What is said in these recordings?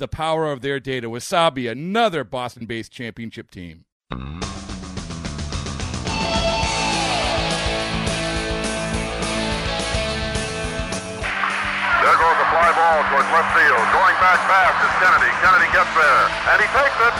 the power of their data. Wasabi, another Boston based championship team. There goes a fly ball towards left field. Going back fast is Kennedy. Kennedy gets there, and he takes it.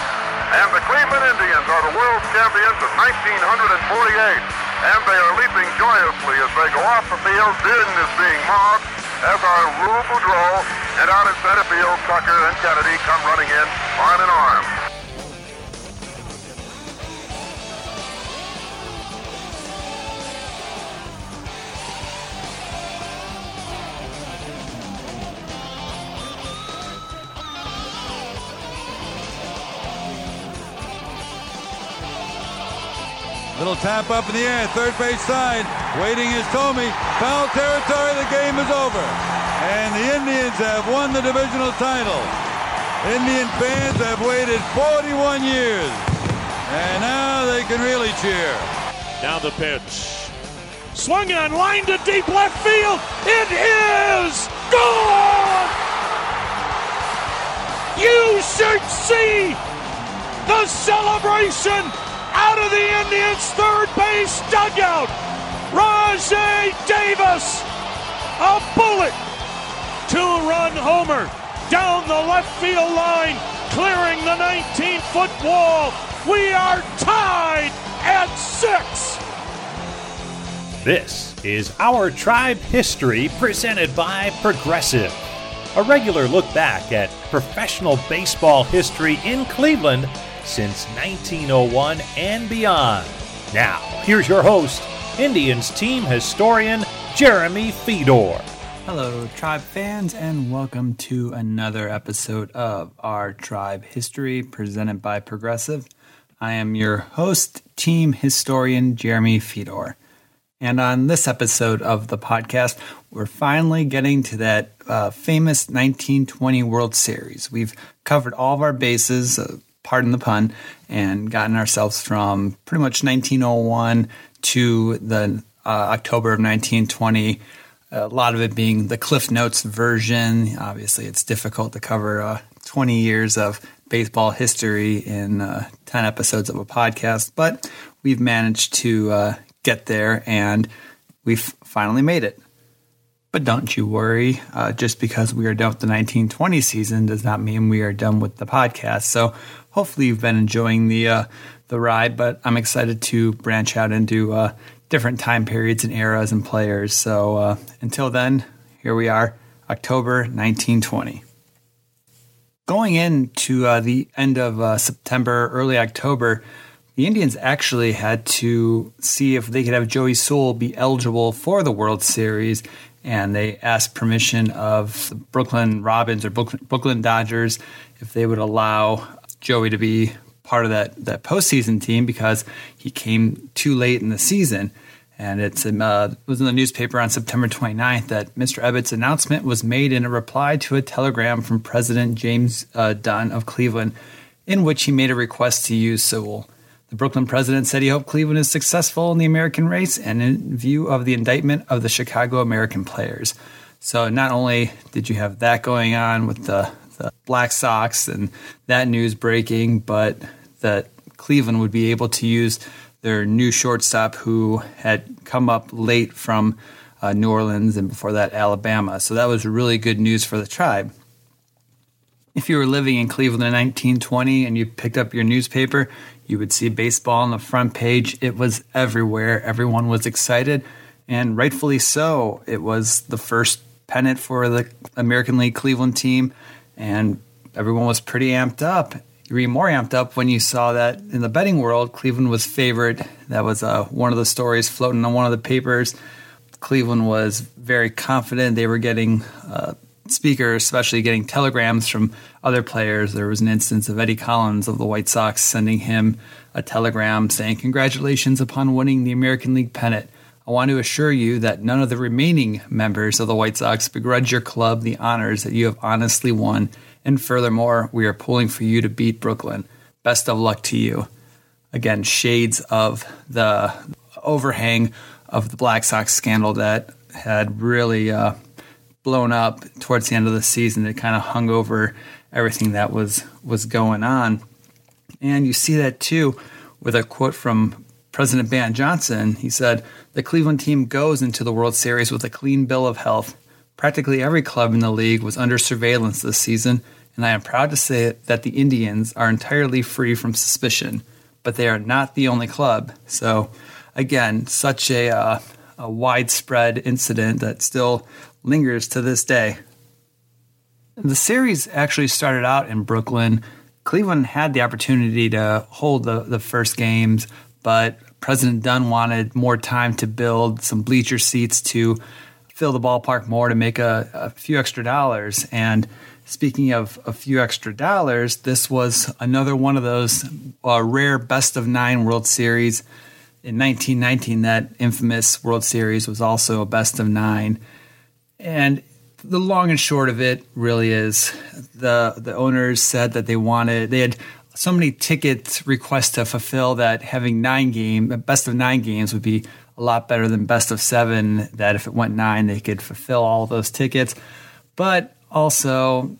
And the Cleveland Indians are the world champions of 1948. And they are leaping joyously as they go off the field. Din is being mobbed, as are Lou Boudreau. And out in center field, Tucker and Kennedy come running in arm in arm. Little tap up in the air, third base side. Waiting is Thome. Foul territory, the game is over. And the Indians have won the divisional title. Indian fans have waited 41 years. And now they can really cheer. Now the pitch. Swung on, line to deep left field. It is gone! You should see the celebration out of the Indians' third base dugout. Rajay Davis, a bullet, two-run homer down the left field line, clearing the 19-foot wall. We are tied at six. This is Our Tribe History presented by Progressive. A regular look back at professional baseball history in Cleveland since 1901 and beyond. Now, here's your host, Indians team historian Jeremy Feador. Hello, Tribe fans, and welcome to another episode of our Tribe History presented by Progressive. I am your host, team historian Jeremy Feador. And on this episode of the podcast, we're finally getting to that uh, famous 1920 World Series. We've covered all of our bases, uh, pardon the pun, and gotten ourselves from pretty much 1901 to the uh, October of 1920. A lot of it being the Cliff Notes version. Obviously, it's difficult to cover uh, 20 years of baseball history in uh, 10 episodes of a podcast, but we've managed to uh, get there and we've finally made it. But don't you worry, uh, just because we are done with the 1920 season does not mean we are done with the podcast. So hopefully you've been enjoying the uh, the ride, but I'm excited to branch out into uh, different time periods and eras and players. So uh, until then, here we are, October 1920. Going into uh, the end of uh, September, early October, the Indians actually had to see if they could have Joey Sewell be eligible for the World Series, and they asked permission of the Brooklyn Robins or Brooklyn Dodgers if they would allow Joey to be part of that that postseason team because he came too late in the season. And it's uh, it was in the newspaper on September 29th that Mr. Ebbets' announcement was made in a reply to a telegram from President James uh, Dunn of Cleveland, in which he made a request to use Sewell. The Brooklyn president said he hoped Cleveland is successful in the American race and in view of the indictment of the Chicago American players. So not only did you have that going on with the, the Black Sox and that news breaking, but that Cleveland would be able to use their new shortstop who had come up late from uh, New Orleans and before that Alabama. So that was really good news for the tribe. If you were living in Cleveland in 1920 and you picked up your newspaper, you would see baseball on the front page. It was everywhere. Everyone was excited, and rightfully so. It was the first pennant for the American League Cleveland team, and everyone was pretty amped up. You were more amped up when you saw that in the betting world, Cleveland was favored. That was uh, one of the stories floating on one of the papers. Cleveland was very confident. They were getting uh, speakers, especially getting telegrams from other players. There was an instance of Eddie Collins of the White Sox sending him a telegram saying, Congratulations upon winning the American League pennant. I want to assure you that none of the remaining members of the White Sox begrudge your club the honors that you have honestly won. And furthermore, we are pulling for you to beat Brooklyn. Best of luck to you. Again, shades of the overhang of the Black Sox scandal that had really uh, blown up towards the end of the season. It kind of hung over everything that was was going on, and you see that too with a quote from President Ban Johnson. He said, "The Cleveland team goes into the World Series with a clean bill of health. Practically every club in the league was under surveillance this season." And I am proud to say that the Indians are entirely free from suspicion, but they are not the only club. So, again, such a, uh, a widespread incident that still lingers to this day. The series actually started out in Brooklyn. Cleveland had the opportunity to hold the, the first games, but President Dunn wanted more time to build some bleacher seats to fill the ballpark more to make a, a few extra dollars. And speaking of a few extra dollars, this was another one of those uh, rare best of nine World Series. In 1919, that infamous World Series was also a best of nine. And the long and short of it really is the the owners said that they wanted they had so many ticket requests to fulfill that having nine game best of nine games would be a lot better than best of seven that if it went nine they could fulfill all those tickets but also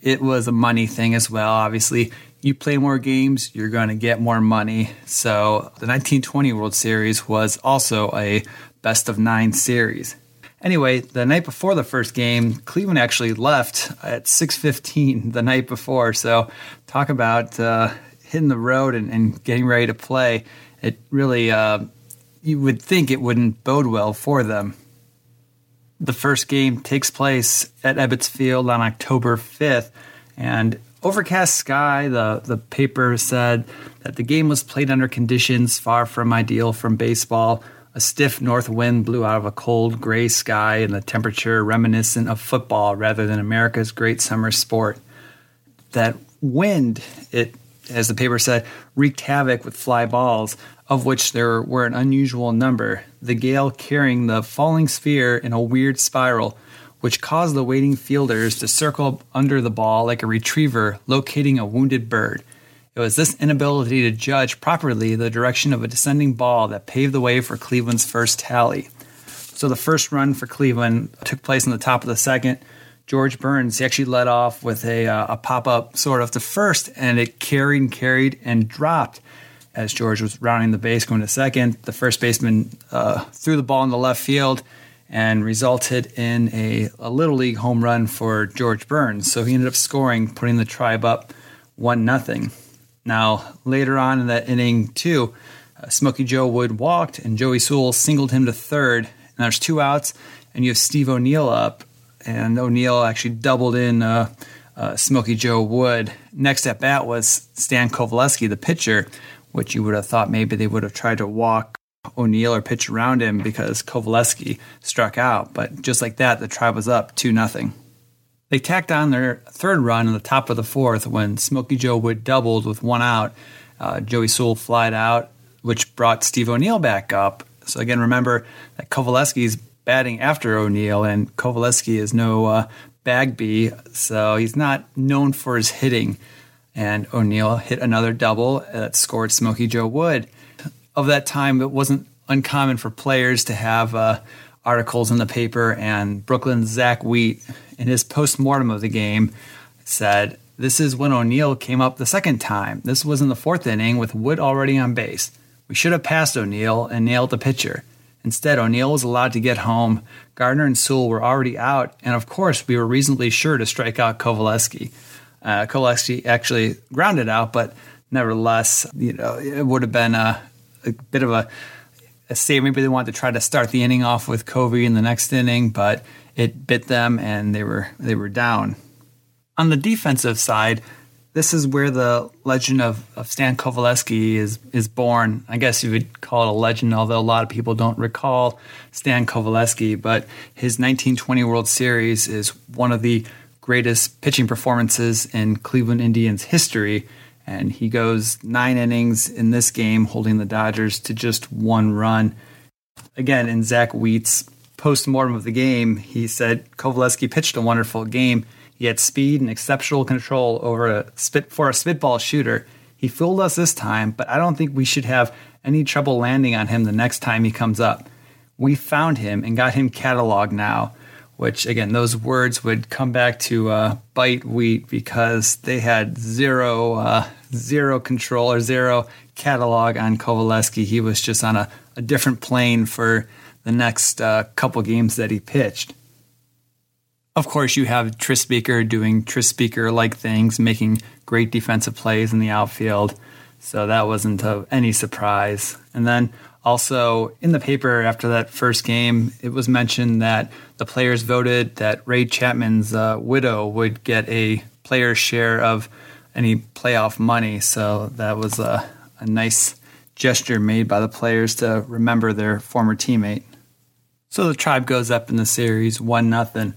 it was a money thing as well obviously you play more games you're going to get more money so the 1920 world series was also a best of nine series Anyway, the night before the first game, Cleveland actually left at 6:15 the night before. So, talk about uh, hitting the road and, and, getting ready to play. It really, uh, you would think it wouldn't bode well for them. The first game takes place at Ebbets Field on October 5th, and overcast sky. The the paper said that the game was played under conditions far from ideal from baseball. A stiff north wind blew out of a cold gray sky and the temperature reminiscent of football rather than America's great summer sport. That wind, it as the paper said, wreaked havoc with fly balls, of which there were an unusual number, the gale carrying the falling sphere in a weird spiral, which caused the waiting fielders to circle under the ball like a retriever locating a wounded bird. It was this inability to judge properly the direction of a descending ball that paved the way for Cleveland's first tally. So the first run for Cleveland took place in the top of the second. George Burns he actually led off with a, uh, a pop up sort of the first, and it carried and carried and dropped as George was rounding the base going to second. The first baseman uh, threw the ball in the left field and resulted in a, a little league home run for George Burns. So he ended up scoring, putting the tribe up one nothing. Now, later on in that inning, too, uh, Smokey Joe Wood walked and Joey Sewell singled him to third. And there's two outs, and you have Steve O'Neill up. And O'Neill actually doubled in uh, uh, Smokey Joe Wood. Next at bat was Stan Coveleski, the pitcher, which you would have thought maybe they would have tried to walk O'Neill or pitch around him because Coveleski struck out. But just like that, the tribe was up 2 0. They tacked on their third run in the top of the fourth when Smokey Joe Wood doubled with one out. Uh, Joey Sewell flied out, which brought Steve O'Neill back up. So again, remember that Coveleski's batting after O'Neill, and Coveleski is no uh, Bagby, so he's not known for his hitting. And O'Neill hit another double that scored Smokey Joe Wood. Of that time, it wasn't uncommon for players to have uh, articles in the paper, and Brooklyn's Zach Wheat, in his post mortem of the game, said, This is when O'Neill came up the second time. This was in the fourth inning with Wood already on base. We should have passed O'Neill and nailed the pitcher. Instead, O'Neill was allowed to get home. Gardner and Sewell were already out, and of course, we were reasonably sure to strike out Coveleski. Uh, Coveleski actually grounded out, but nevertheless, you know, it would have been a, a bit of a, a save. Maybe they wanted to try to start the inning off with Covey in the next inning, but it bit them and they were they were down. On the defensive side, this is where the legend of, of Stan Coveleski is is born. I guess you would call it a legend, although a lot of people don't recall Stan Coveleski. But his 1920 World Series is one of the greatest pitching performances in Cleveland Indians history. And he goes nine innings in this game, holding the Dodgers to just one run. Again, in Zach Wheat's post-mortem of the game, he said Coveleski pitched a wonderful game he had speed and exceptional control over a spit for a spitball shooter. He fooled us this time, but I don't think we should have any trouble landing on him the next time he comes up. We found him and got him cataloged now, which again, those words would come back to uh, bite wheat because they had zero, uh, zero control or zero catalog on Coveleski. He was just on a, a different plane for the next uh, couple games that he pitched. Of course, you have Tris Speaker doing Tris Speaker like things, making great defensive plays in the outfield. So that wasn't of any surprise. And then also in the paper after that first game, it was mentioned that the players voted that Ray Chapman's uh, widow would get a player's share of any playoff money. So that was a, a nice gesture made by the players to remember their former teammate. So the tribe goes up in the series one nothing.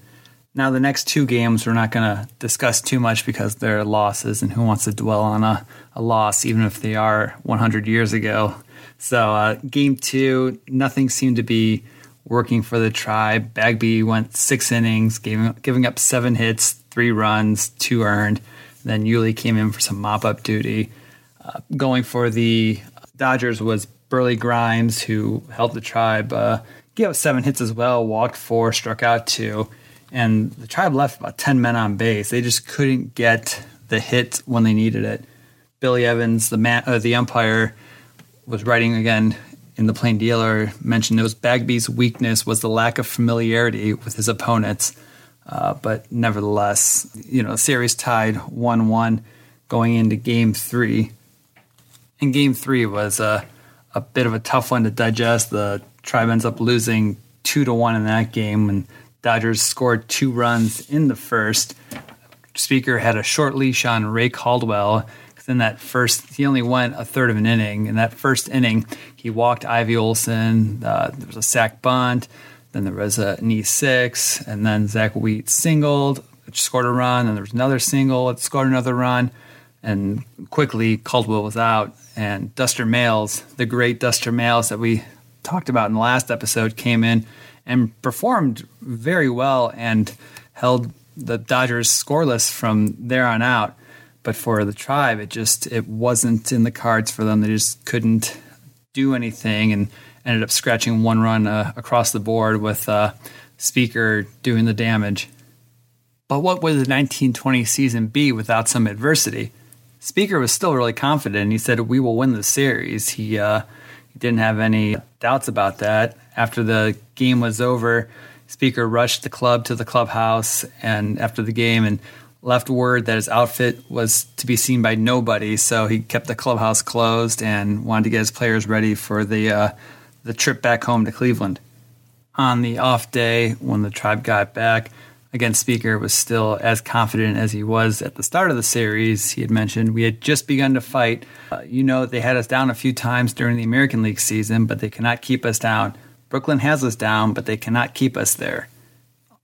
Now, the next two games we're not going to discuss too much because they're losses, and who wants to dwell on a, a loss, even if they are 100 years ago? So, uh, game two, nothing seemed to be working for the tribe. Bagby went six innings, giving, giving up seven hits, three runs, two earned. Then Uhle came in for some mop up duty. Uh, going for the Dodgers was Burleigh Grimes, who helped the tribe uh, give up seven hits as well, walked four, struck out two and the tribe left about 10 men on base. They just couldn't get the hit when they needed it. Billy Evans, the man, uh, the umpire, was writing again in the plain dealer, mentioned it was Bagby's weakness was the lack of familiarity with his opponents. Uh, but nevertheless, you know, series tied 1 1 going into game three. And game three was a, a bit of a tough one to digest. The tribe ends up losing 2 to 1 in that game. And Dodgers scored two runs in the first. Speaker had a short leash on Ray Caldwell. In that first, he only went a third of an inning. In that first inning, he walked Ivy Olson. Uh, there was a sac bunt. Then there was a knee six, and then Zach Wheat singled, which scored a run. And there was another single, it scored another run. And quickly, Caldwell was out. And Duster Mails, the great Duster Mails that we talked about in the last episode, came in and performed very well and held the Dodgers scoreless from there on out. But for the tribe, it just it wasn't in the cards for them. They just couldn't do anything and ended up scratching one run uh, across the board with uh, Speaker doing the damage. But what would the 1920 season be without some adversity? Speaker was still really confident. He said, "We will win the series." He uh, he didn't have any doubts about that. After the game was over, Speaker rushed the club to the clubhouse and after the game and left word that his outfit was to be seen by nobody. So he kept the clubhouse closed and wanted to get his players ready for the uh, the trip back home to Cleveland. On the off day when the tribe got back, Again, Speaker was still as confident as he was at the start of the series. He had mentioned we had just begun to fight. Uh, you know, they had us down a few times during the American League season, but they cannot keep us down. Brooklyn has us down, but they cannot keep us there.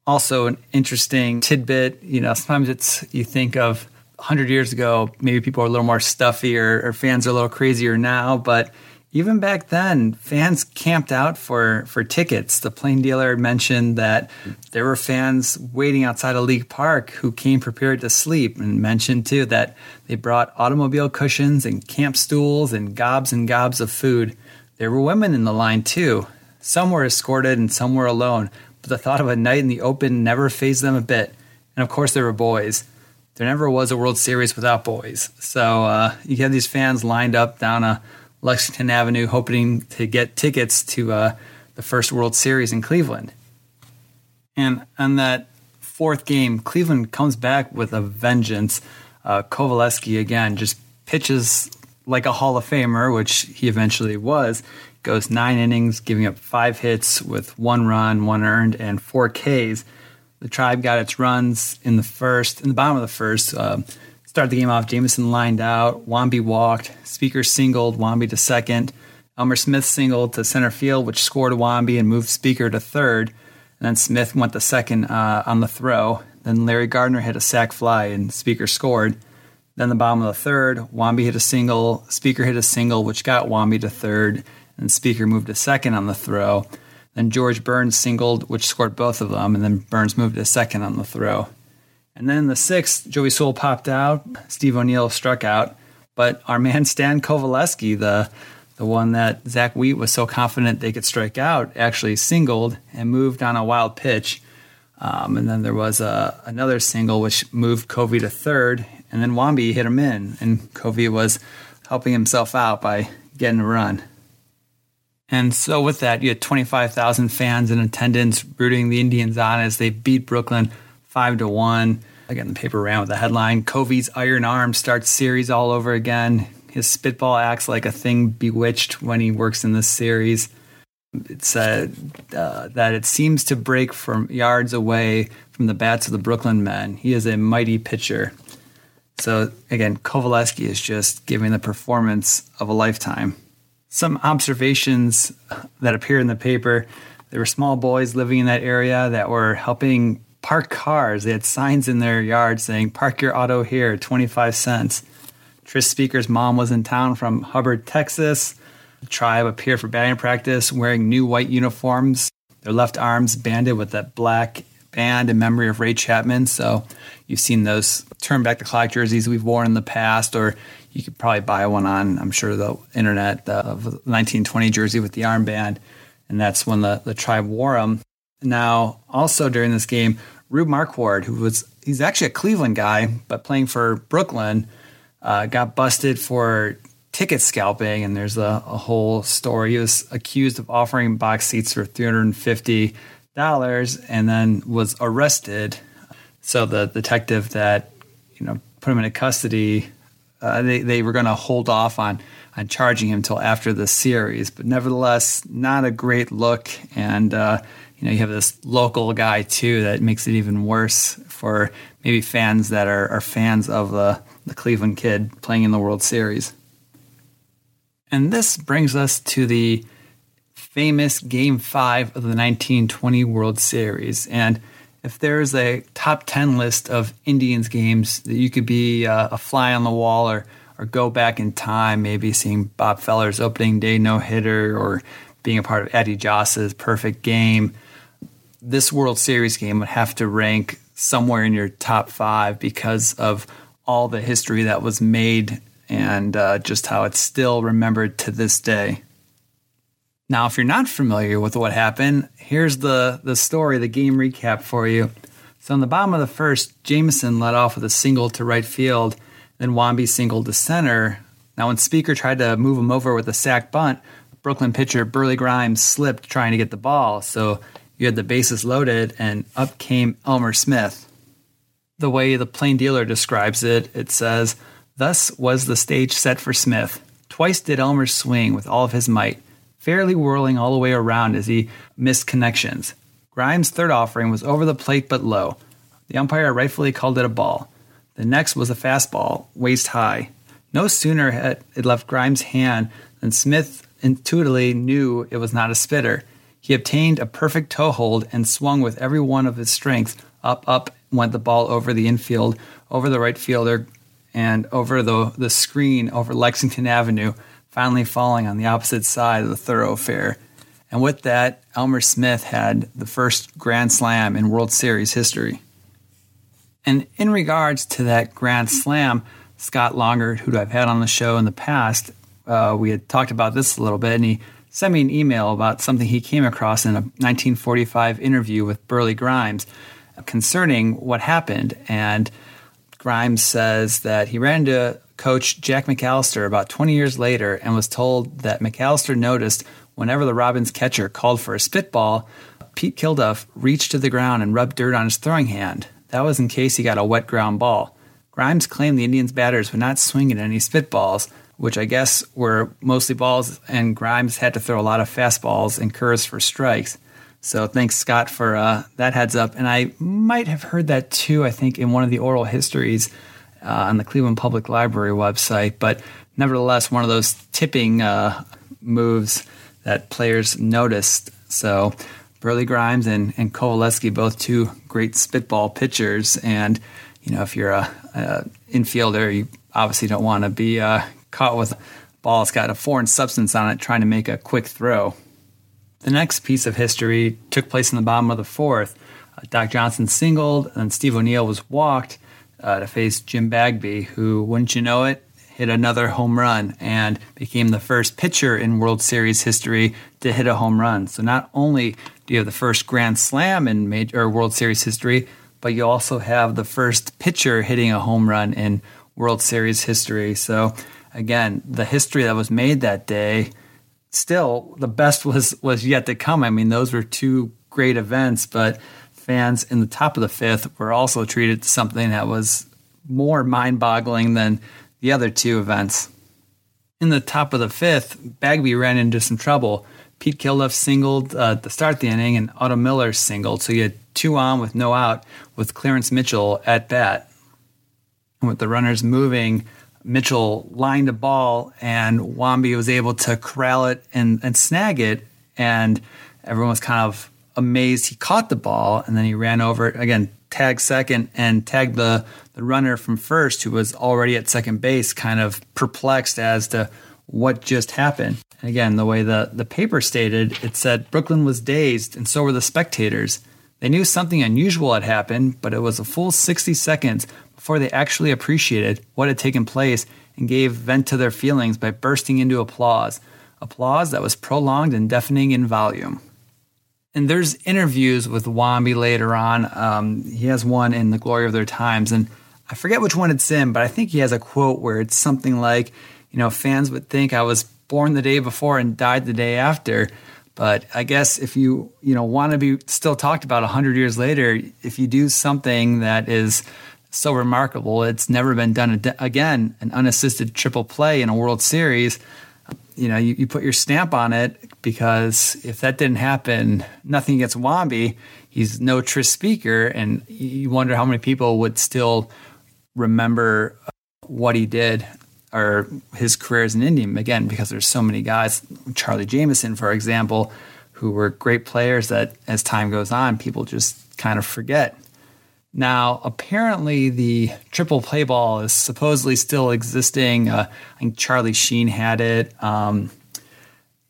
Also, an interesting tidbit you know, sometimes it's you think of 100 years ago, maybe people are a little more stuffy or, or fans are a little crazier now, but even back then, fans camped out for, for tickets. The plain dealer mentioned that there were fans waiting outside of League Park who came prepared to sleep, and mentioned too that they brought automobile cushions and camp stools and gobs and gobs of food. There were women in the line too. Some were escorted and some were alone, but the thought of a night in the open never fazed them a bit. And of course, there were boys. There never was a World Series without boys. So uh, you have these fans lined up down a Lexington Avenue, hoping to get tickets to uh, the first World Series in Cleveland. And on that fourth game, Cleveland comes back with a vengeance. Uh, Coveleski, again, just pitches like a Hall of Famer, which he eventually was. Goes nine innings, giving up five hits with one run, one earned, and four Ks. The tribe got its runs in the first, in the bottom of the first. Uh, started the game off. Jamieson lined out. Wamby walked. Speaker singled. Wamby to second. Elmer Smith singled to center field, which scored Wamby and moved Speaker to third. And then Smith went to second uh, on the throw. Then Larry Gardner hit a sac fly and Speaker scored. Then the bottom of the third, Wamby hit a single, Speaker hit a single, which got Wamby to third, and Speaker moved to second on the throw. Then George Burns singled, which scored both of them, and then Burns moved to second on the throw. And then the sixth, Joey Sewell popped out, Steve O'Neill struck out, but our man Stan Coveleski, the the one that Zach Wheat was so confident they could strike out, actually singled and moved on a wild pitch. Um, and then there was a, another single which moved Covey to third, and then Wamby hit him in, and Covey was helping himself out by getting a run. And so with that, you had 25,000 fans in attendance rooting the Indians on as they beat Brooklyn five to one. Again, the paper ran with the headline: Covey's iron arm starts series all over again. His spitball acts like a thing bewitched when he works in this series. It said uh, that it seems to break from yards away from the bats of the Brooklyn men. He is a mighty pitcher. So again, Coveleski is just giving the performance of a lifetime. Some observations that appear in the paper. There were small boys living in that area that were helping park cars. They had signs in their yard saying, Park your auto here, 25 cents. Tris Speaker's mom was in town from Hubbard, Texas. The tribe appeared for batting practice wearing new white uniforms, their left arms banded with that black band in memory of Ray Chapman. So you've seen those turn back the clock jerseys we've worn in the past, or you could probably buy one on, I'm sure, the internet the 1920 jersey with the armband. And that's when the, the tribe wore them. Now, also during this game, Rube Marquard, who was, he's actually a Cleveland guy, but playing for Brooklyn, uh, got busted for ticket scalping. And there's a, a whole story. He was accused of offering box seats for 350 dollars and then was arrested. So the detective that you know put him into custody, uh, they they were going to hold off on on charging him until after the series. But nevertheless, not a great look. And uh, you know you have this local guy too that makes it even worse for maybe fans that are, are fans of the the Cleveland kid playing in the World Series. And this brings us to the famous Game 5 of the 1920 World Series. And if there's a top 10 list of Indians games that you could be uh, a fly on the wall or, or go back in time, maybe seeing Bob Feller's opening day no hitter or being a part of Addie Joss's perfect game, this World Series game would have to rank somewhere in your top five because of all the history that was made and uh, just how it's still remembered to this day. Now, if you're not familiar with what happened, here's the, the story, the game recap for you. So, on the bottom of the first, Jamieson led off with a single to right field, then Wamby singled to center. Now, when Speaker tried to move him over with a sac bunt, Brooklyn pitcher Burleigh Grimes slipped trying to get the ball. So, you had the bases loaded, and up came Elmer Smith. The way the plain dealer describes it, it says, Thus was the stage set for Smith. Twice did Elmer swing with all of his might fairly whirling all the way around as he missed connections. Grimes' third offering was over the plate but low. The umpire rightfully called it a ball. The next was a fastball, waist high. No sooner had it left Grimes' hand than Smith intuitively knew it was not a spitter. He obtained a perfect toe hold and swung with every one of his strength. Up, up went the ball over the infield, over the right fielder, and over the, the screen over Lexington Avenue finally falling on the opposite side of the thoroughfare. And with that, Elmer Smith had the first Grand Slam in World Series history. And in regards to that Grand Slam, Scott Longert, who I've had on the show in the past, uh, we had talked about this a little bit, and he sent me an email about something he came across in a 1945 interview with Burleigh Grimes concerning what happened. And Grimes says that he ran into coach Jack McAllister about 20 years later and was told that McAllister noticed whenever the Robins catcher called for a spitball, Pete Kilduff reached to the ground and rubbed dirt on his throwing hand. That was in case he got a wet ground ball. Grimes claimed the Indians batters would not swing at any spitballs, which I guess were mostly balls, and Grimes had to throw a lot of fastballs and curves for strikes. So thanks, Scott, for uh, that heads up. And I might have heard that too, I think, in one of the oral histories uh, on the Cleveland Public Library website. But nevertheless, one of those tipping uh, moves that players noticed. So Burleigh Grimes and, and Coveleski, both two great spitball pitchers. And, you know, if you're a, a infielder, you obviously don't want to be uh, caught with a ball that's got a foreign substance on it trying to make a quick throw. The next piece of history took place in the bottom of the fourth. Doc Johnson singled, and Steve O'Neill was walked uh, to face Jim Bagby, who, wouldn't you know it, hit another home run and became the first pitcher in World Series history to hit a home run. So not only do you have the first Grand Slam in major World Series history, but you also have the first pitcher hitting a home run in World Series history. So again, the history that was made that day still the best was was yet to come. I mean, those were two great events, but fans in the top of the fifth were also treated to something that was more mind-boggling than the other two events. In the top of the fifth, Bagby ran into some trouble. Pete Kilduff singled uh, to start of the inning, and Otto Miller singled, so you had two on with no out, with Clarence Mitchell at bat. And with the runners moving, Mitchell lined a ball and Wamby was able to corral it and, and snag it. And everyone was kind of amazed he caught the ball and then he ran over again, tagged second and tagged the, the runner from first who was already at second base, kind of perplexed as to what just happened. And again, the way the, the paper stated, it said Brooklyn was dazed and so were the spectators. They knew something unusual had happened, but it was a full 60 seconds before they actually appreciated what had taken place and gave vent to their feelings by bursting into applause, applause that was prolonged and deafening in volume. And there's interviews with Wamby later on. Um, he has one in The Glory of Their Times, and I forget which one it's in, but I think he has a quote where it's something like, you know, fans would think I was born the day before and died the day after. But I guess if you you know want to be still talked about hundred years later, if you do something that is so remarkable. It's never been done again. An unassisted triple play in a World Series. You know, you, you put your stamp on it because if that didn't happen, nothing against Wamby. He's no Tris Speaker, and you wonder how many people would still remember uh, what he did or his career as an Indian. Again, because there's so many guys, Charlie Jamieson, for example, who were great players that as time goes on, people just kind of forget. Now, apparently, the triple play ball is supposedly still existing. Uh, I think Charlie Sheen had it. Um,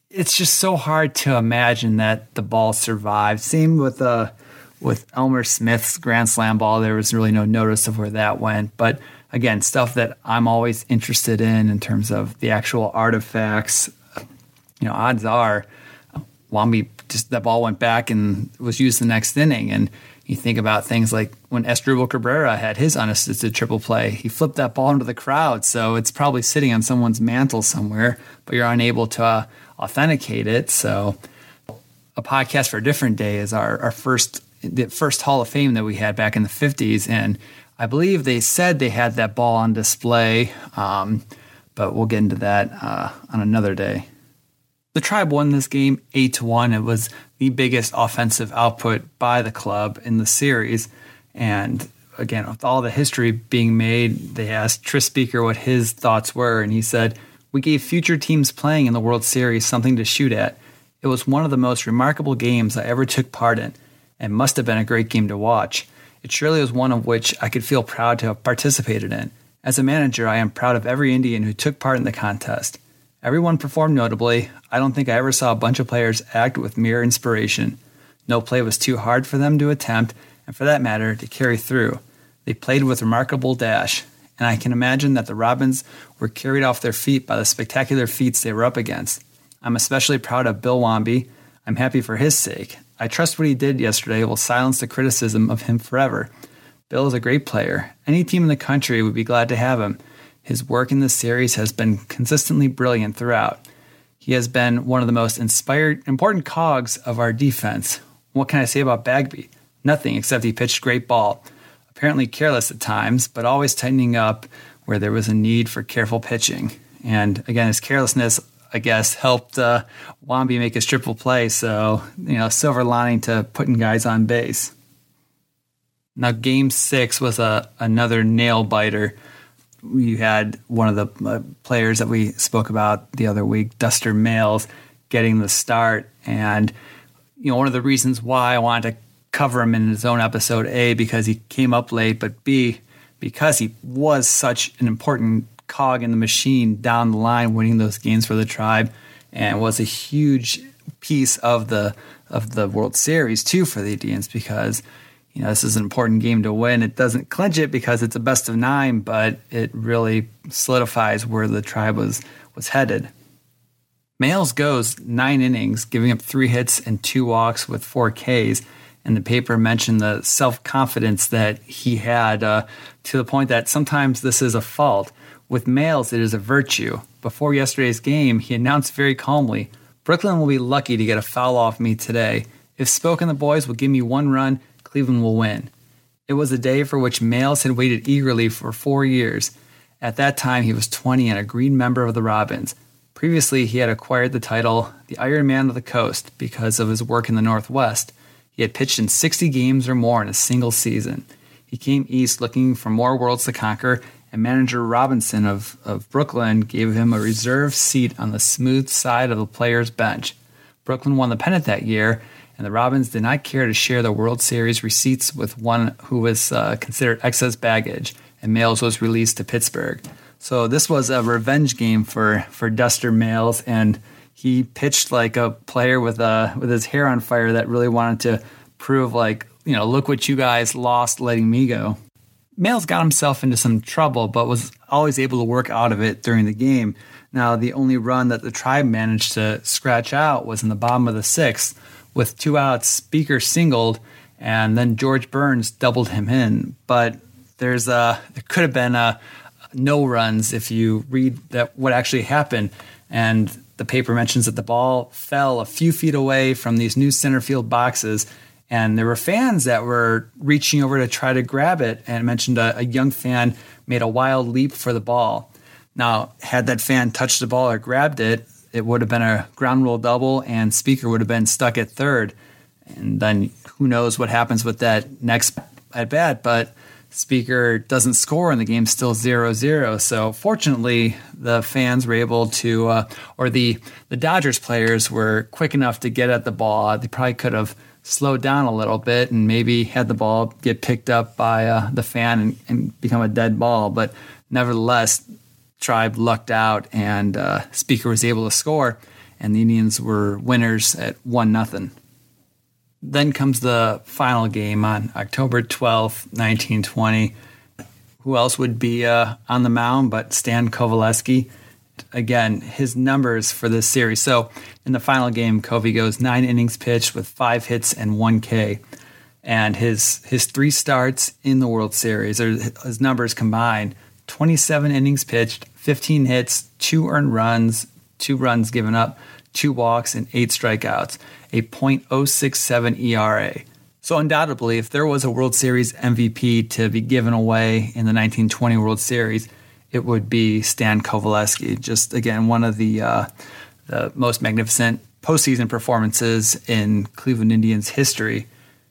it's just so hard to imagine that the ball survived. Same with uh, with Elmer Smith's Grand Slam ball. There was really no notice of where that went. But again, stuff that I'm always interested in in terms of the actual artifacts. You know, odds are, Wamby just that ball went back and was used the next inning and you think about things like when Asdrubal Cabrera had his unassisted triple play, he flipped that ball into the crowd. So it's probably sitting on someone's mantle somewhere, but you're unable to uh, authenticate it. So a podcast for a different day is our, our first the first Hall of Fame that we had back in the 50s. And I believe they said they had that ball on display, um, but we'll get into that uh, on another day. The Tribe won this game 8 to 1. It was the biggest offensive output by the club in the series. And again, with all the history being made, they asked Tris Speaker what his thoughts were, and he said, We gave future teams playing in the World Series something to shoot at. It was one of the most remarkable games I ever took part in, and must have been a great game to watch. It surely was one of which I could feel proud to have participated in. As a manager, I am proud of every Indian who took part in the contest. Everyone performed notably. I don't think I ever saw a bunch of players act with mere inspiration. No play was too hard for them to attempt, and for that matter, to carry through. They played with remarkable dash, and I can imagine that the Robins were carried off their feet by the spectacular feats they were up against. I'm especially proud of Bill Wamby. I'm happy for his sake. I trust what he did yesterday will silence the criticism of him forever. Bill is a great player. Any team in the country would be glad to have him. His work in this series has been consistently brilliant throughout. He has been one of the most inspired, important cogs of our defense. What can I say about Bagby? Nothing except he pitched great ball. apparently careless at times, but always tightening up where there was a need for careful pitching. And again, his carelessness, I guess, helped uh, Wamby make his triple play. So, you know, silver lining to putting guys on base. Now, game six was a, another nail biter. We had one of the uh, players that we spoke about the other week, Duster Mails, getting the start. And, you know, one of the reasons why I wanted to cover him in his own episode, A, because he came up late, but B, because he was such an important cog in the machine down the line, winning those games for the tribe, and was a huge piece of the of the World Series too for the Indians because you know this is an important game to win. It doesn't clinch it because it's a best of nine, but it really solidifies where the tribe was was headed. Mails goes nine innings, giving up three hits and two walks with four Ks and the paper mentioned the self confidence that he had uh, to the point that sometimes this is a fault. With Mails, it is a virtue. Before yesterday's game, he announced very calmly Brooklyn will be lucky to get a foul off me today. If Spoke and the boys will give me one run, Cleveland will win. It was a day for which Mails had waited eagerly for four years. At that time, he was 20 and a green member of the Robins. Previously, he had acquired the title the Iron Man of the Coast because of his work in the Northwest. He had pitched in 60 games or more in a single season. He came east looking for more worlds to conquer, and manager Robinson of, of Brooklyn gave him a reserve seat on the smooth side of the player's bench. Brooklyn won the pennant that year, and the Robins did not care to share the World Series receipts with one who was uh, considered excess baggage, and Mails was released to Pittsburgh. So this was a revenge game for, for Duster Mails, and he pitched like a player with a with his hair on fire that really wanted to prove like you know look what you guys lost letting me go. Mails got himself into some trouble, but was always able to work out of it during the game. Now, the only run that the tribe managed to scratch out was in the bottom of the sixth, with two outs. Speaker singled, and then George Burns doubled him in. But there's a there could have been a no runs if you read that what actually happened, and the paper mentions that the ball fell a few feet away from these new center field boxes, and there were fans that were reaching over to try to grab it. And mentioned a, a young fan made a wild leap for the ball. Now, had that fan touched the ball or grabbed it, it would have been a ground rule double, and Speaker would have been stuck at third. And then who knows what happens with that next at bat, but Speaker doesn't score and the game's still 0-0. So fortunately, the fans were able to, uh, or the the Dodgers players were quick enough to get at the ball. They probably could have slowed down a little bit and maybe had the ball get picked up by uh, the fan and, and, become a dead ball. But nevertheless, Tribe lucked out and uh, Speaker was able to score, and the Indians were winners at one nothing. Then comes the final game on October 12th, 1920. Who else would be uh, on the mound but Stan Coveleski? Again, his numbers for this series. So in the final game, Covey goes nine innings pitched with five hits and one K. And his his three starts in the World Series, or his numbers combined, 27 innings pitched, 15 hits, two earned runs, two runs given up, two walks, and eight strikeouts a .067 ERA. So undoubtedly, if there was a World Series MVP to be given away in the 1920 World Series, it would be Stan Coveleski. Just again, one of the uh, the most magnificent postseason performances in Cleveland Indians history.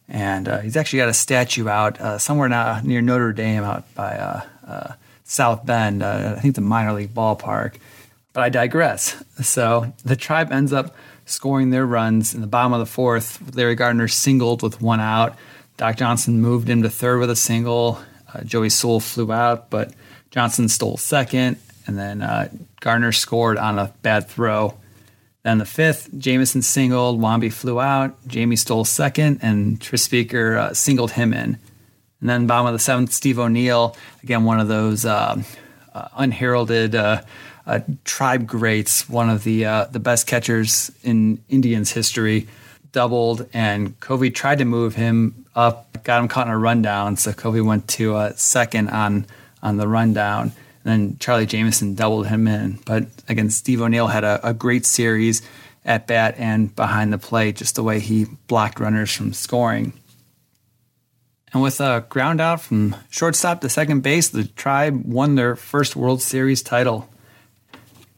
And uh, he's actually got a statue out uh, somewhere now near Notre Dame, out by uh, uh, South Bend. Uh, I think the minor league ballpark. But I digress. So the tribe ends up scoring their runs in the bottom of the fourth. Larry Gardner singled with one out. Doc Johnson moved him to third with a single. Uh, Joey Sewell flew out, but Johnson stole second, and then uh, Gardner scored on a bad throw. Then the fifth, Jamieson singled, Wamby flew out, Jamie stole second, and Tris Speaker uh, singled him in. And then bottom of the seventh, Steve O'Neill, again one of those uh, uh, unheralded uh, uh, tribe greats, one of the uh, the best catchers in Indians history, doubled, and Covey tried to move him up, got him caught in a rundown, so Covey went to uh, second on on the rundown. And then Charlie Jamieson doubled him in. But again, Steve O'Neill had a, a great series at bat and behind the plate, just the way he blocked runners from scoring. And with a ground out from shortstop to second base, the Tribe won their first World Series title.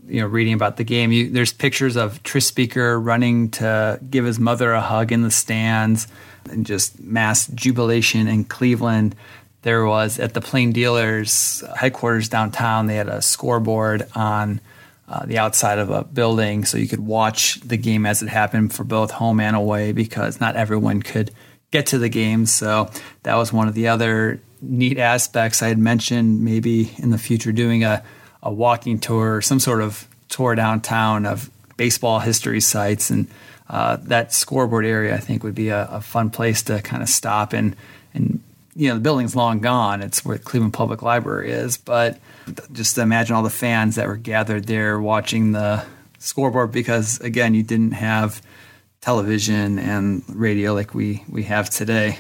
You know, reading about the game, you, there's pictures of Tris Speaker running to give his mother a hug in the stands, and just mass jubilation in Cleveland. There was at the Plain Dealers headquarters downtown. They had a scoreboard on uh, the outside of a building, so you could watch the game as it happened for both home and away because not everyone could get to the game. So that was one of the other neat aspects I had mentioned. Maybe in the future, doing a, a walking tour, some sort of tour downtown of baseball history sites, and uh, that scoreboard area I think would be a, a fun place to kind of stop and and you know the building's long gone. It's where Cleveland Public Library is, but just imagine all the fans that were gathered there watching the scoreboard because again you didn't have television and radio like we, we have today.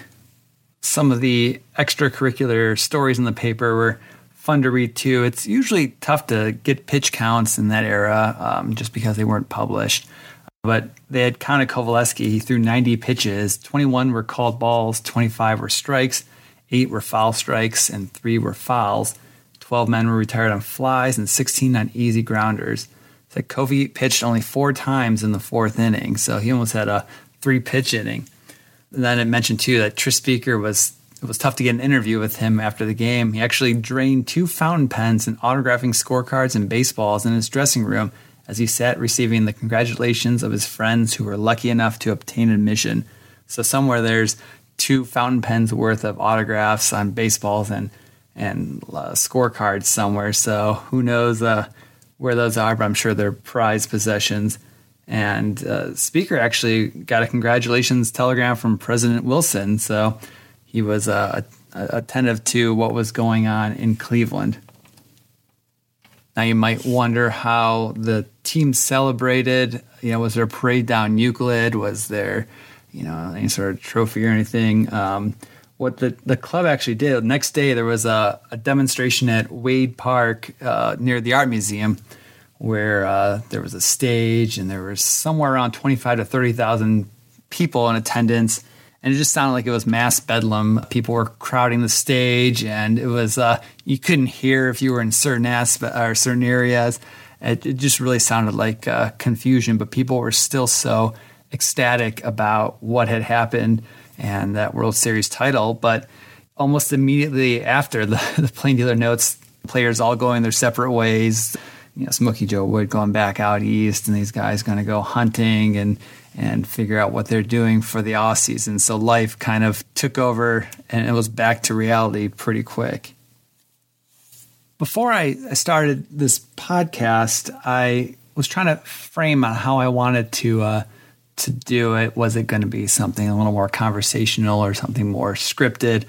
Some of the extracurricular stories in the paper were fun to read too. It's usually tough to get pitch counts in that era um, just because they weren't published. But they had counted Coveleski. He threw 90 pitches. 21 were called balls, 25 were strikes, 8 were foul strikes, and 3 were fouls. 12 men were retired on flies, and 16 on easy grounders that Covey pitched only four times in the fourth inning, so he almost had a three pitch inning. And then it mentioned too that Tris Speaker was it was tough to get an interview with him after the game. He actually drained two fountain pens and autographing scorecards and baseballs in his dressing room as he sat receiving the congratulations of his friends who were lucky enough to obtain admission. So somewhere there's two fountain pens worth of autographs on baseballs and and uh, scorecards somewhere. So who knows? Uh, where those are, but I'm sure they're prized possessions. And uh, Speaker actually got a congratulations telegram from President Wilson, so he was uh, attentive to what was going on in Cleveland. Now you might wonder how the team celebrated. You know, was there a parade down Euclid? Was there, you know, any sort of trophy or anything? Um, what the, the club actually did. The next day, there was a, a demonstration at Wade Park uh, near the Art Museum where uh, there was a stage and there was somewhere around 25 to 30,000 people in attendance. And it just sounded like it was mass bedlam. People were crowding the stage, and it was uh, you couldn't hear if you were in certain or certain areas. It, it, just really sounded like uh, confusion, but people were still so ecstatic about what had happened and that World Series title. But almost immediately after, the, the Plain Dealer notes players all going their separate ways. You know, Smokey Joe Wood going back out east, and these guys going to go hunting and and figure out what they're doing for the off season. So life kind of took over, and it was back to reality pretty quick. Before I started this podcast, I was trying to frame on how I wanted to uh, to do it. Was it going to be something a little more conversational or something more scripted?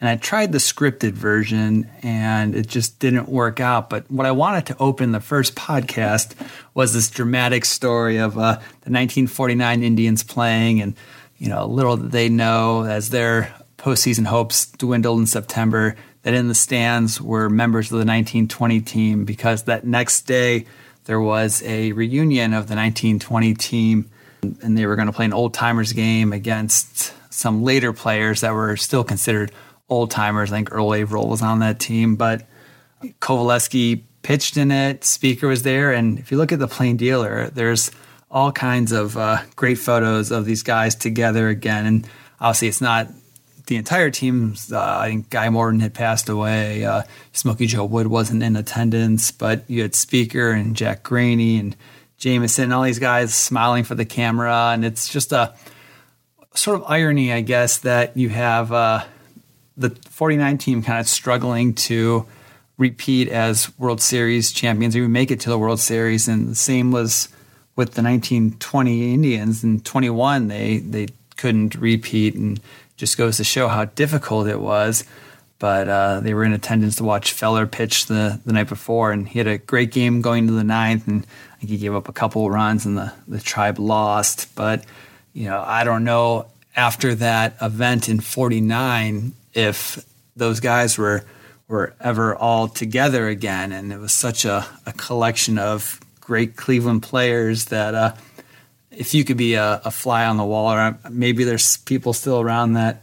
And I tried the scripted version and it just didn't work out. But what I wanted to open the first podcast was this dramatic story of uh, the 1949 Indians playing. And, you know, little did they know as their postseason hopes dwindled in September that in the stands were members of the 1920 team because that next day there was a reunion of the 1920 team and they were going to play an old timers game against some later players that were still considered old timers. I think Earl Averill was on that team, but Coveleski pitched in it. Speaker was there, and if you look at the plain dealer, there's all kinds of uh, great photos of these guys together again. And obviously, it's not the entire team. Uh, I think Guy Morton had passed away. Uh, Smokey Joe Wood wasn't in attendance, but you had Speaker and Jack Graney and Jamieson, all these guys smiling for the camera, and it's just a sort of irony, I guess, that you have uh, the 49 team kind of struggling to repeat as World Series champions, even make it to the World Series, and the same was with the 1920 Indians. In 21, they they couldn't repeat, and just goes to show how difficult it was. But uh, they were in attendance to watch Feller pitch the, the night before, and he had a great game going to the ninth, and think he gave up a couple runs, and the, the tribe lost. But you know, I don't know after that event in '49 if those guys were were ever all together again, and it was such a, a collection of great Cleveland players that. Uh, if you could be a, a fly on the wall, or maybe there's people still around that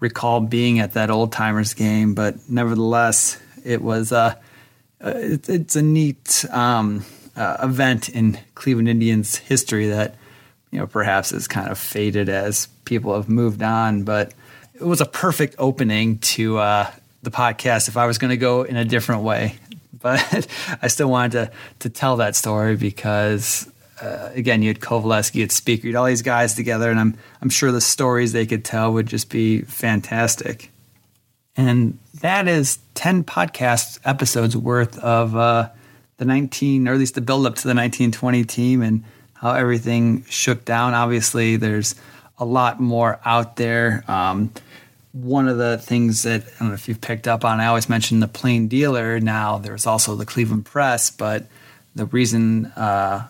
recall being at that old timers game, but nevertheless, it was uh, uh it, it's a neat um, uh, event in Cleveland Indians history that you know perhaps is kind of faded as people have moved on, but it was a perfect opening to uh, the podcast if I was going to go in a different way. But I still wanted to to tell that story because uh, again, you had Coveleski, you had Speaker, you had all these guys together, and I'm I'm sure the stories they could tell would just be fantastic. And that is ten podcast episodes worth of uh, the 19, or at least the build up to the 1920 team and how everything shook down. Obviously, there's a lot more out there. Um, one of the things that I don't know if you've picked up on, I always mention the plain dealer. Now there's also the Cleveland Press, but the reason uh,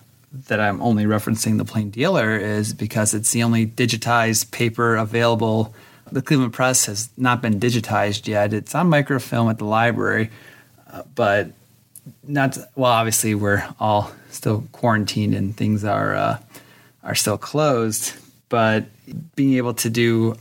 that I'm only referencing the plain dealer is because it's the only digitized paper available. The Cleveland Press has not been digitized yet. It's on microfilm at the library, uh, but not well. Obviously, we're all still quarantined and things are uh, are still closed. But being able to do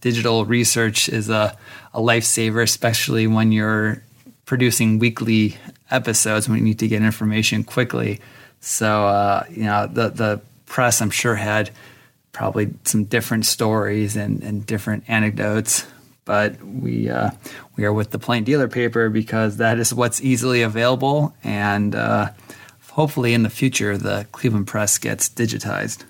digital research is a, a lifesaver, especially when you're producing weekly episodes when you need to get information quickly. So uh, you know the the press, I'm sure, had probably some different stories and, and different anecdotes. But we uh, we are with the plain dealer paper because that is what's easily available, and uh, hopefully in the future the Cleveland Press gets digitized.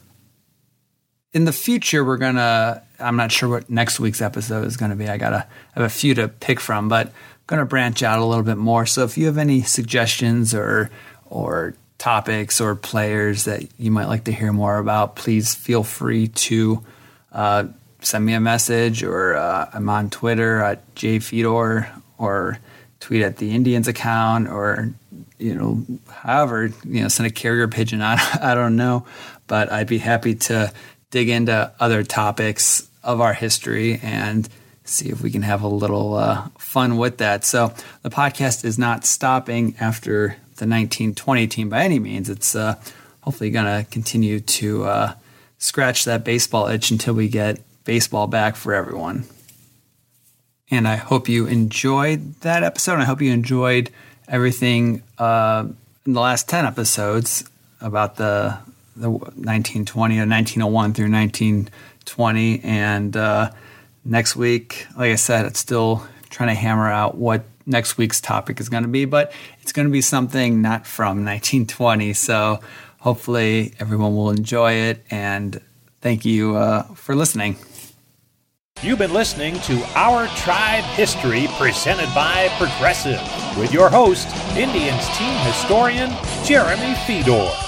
In the future, we're gonna. I'm not sure what next week's episode is to be. I gotta have a few to pick from, but I'm gonna branch out a little bit more. So if you have any suggestions or or topics or players that you might like to hear more about, please feel free to uh, send me a message or uh, I'm on Twitter at jfedor or tweet at the Indians account or you know however you know send a carrier pigeon I, I don't know but I'd be happy to dig into other topics of our history and see if we can have a little uh, fun with that so the podcast is not stopping after the 1920 team by any means. It's uh, hopefully going to continue to uh, scratch that baseball itch until we get baseball back for everyone. And I hope you enjoyed that episode. I hope you enjoyed everything uh, in the last 10 episodes about the, the 1920 or 1901 through 1920. And uh, next week, like I said, it's still trying to hammer out what next week's topic is going to be, but it's going to be something not from 1920. So hopefully everyone will enjoy it. And thank you uh, for listening. You've been listening to Our Tribe History presented by Progressive with your host, Indians team historian Jeremy Feador.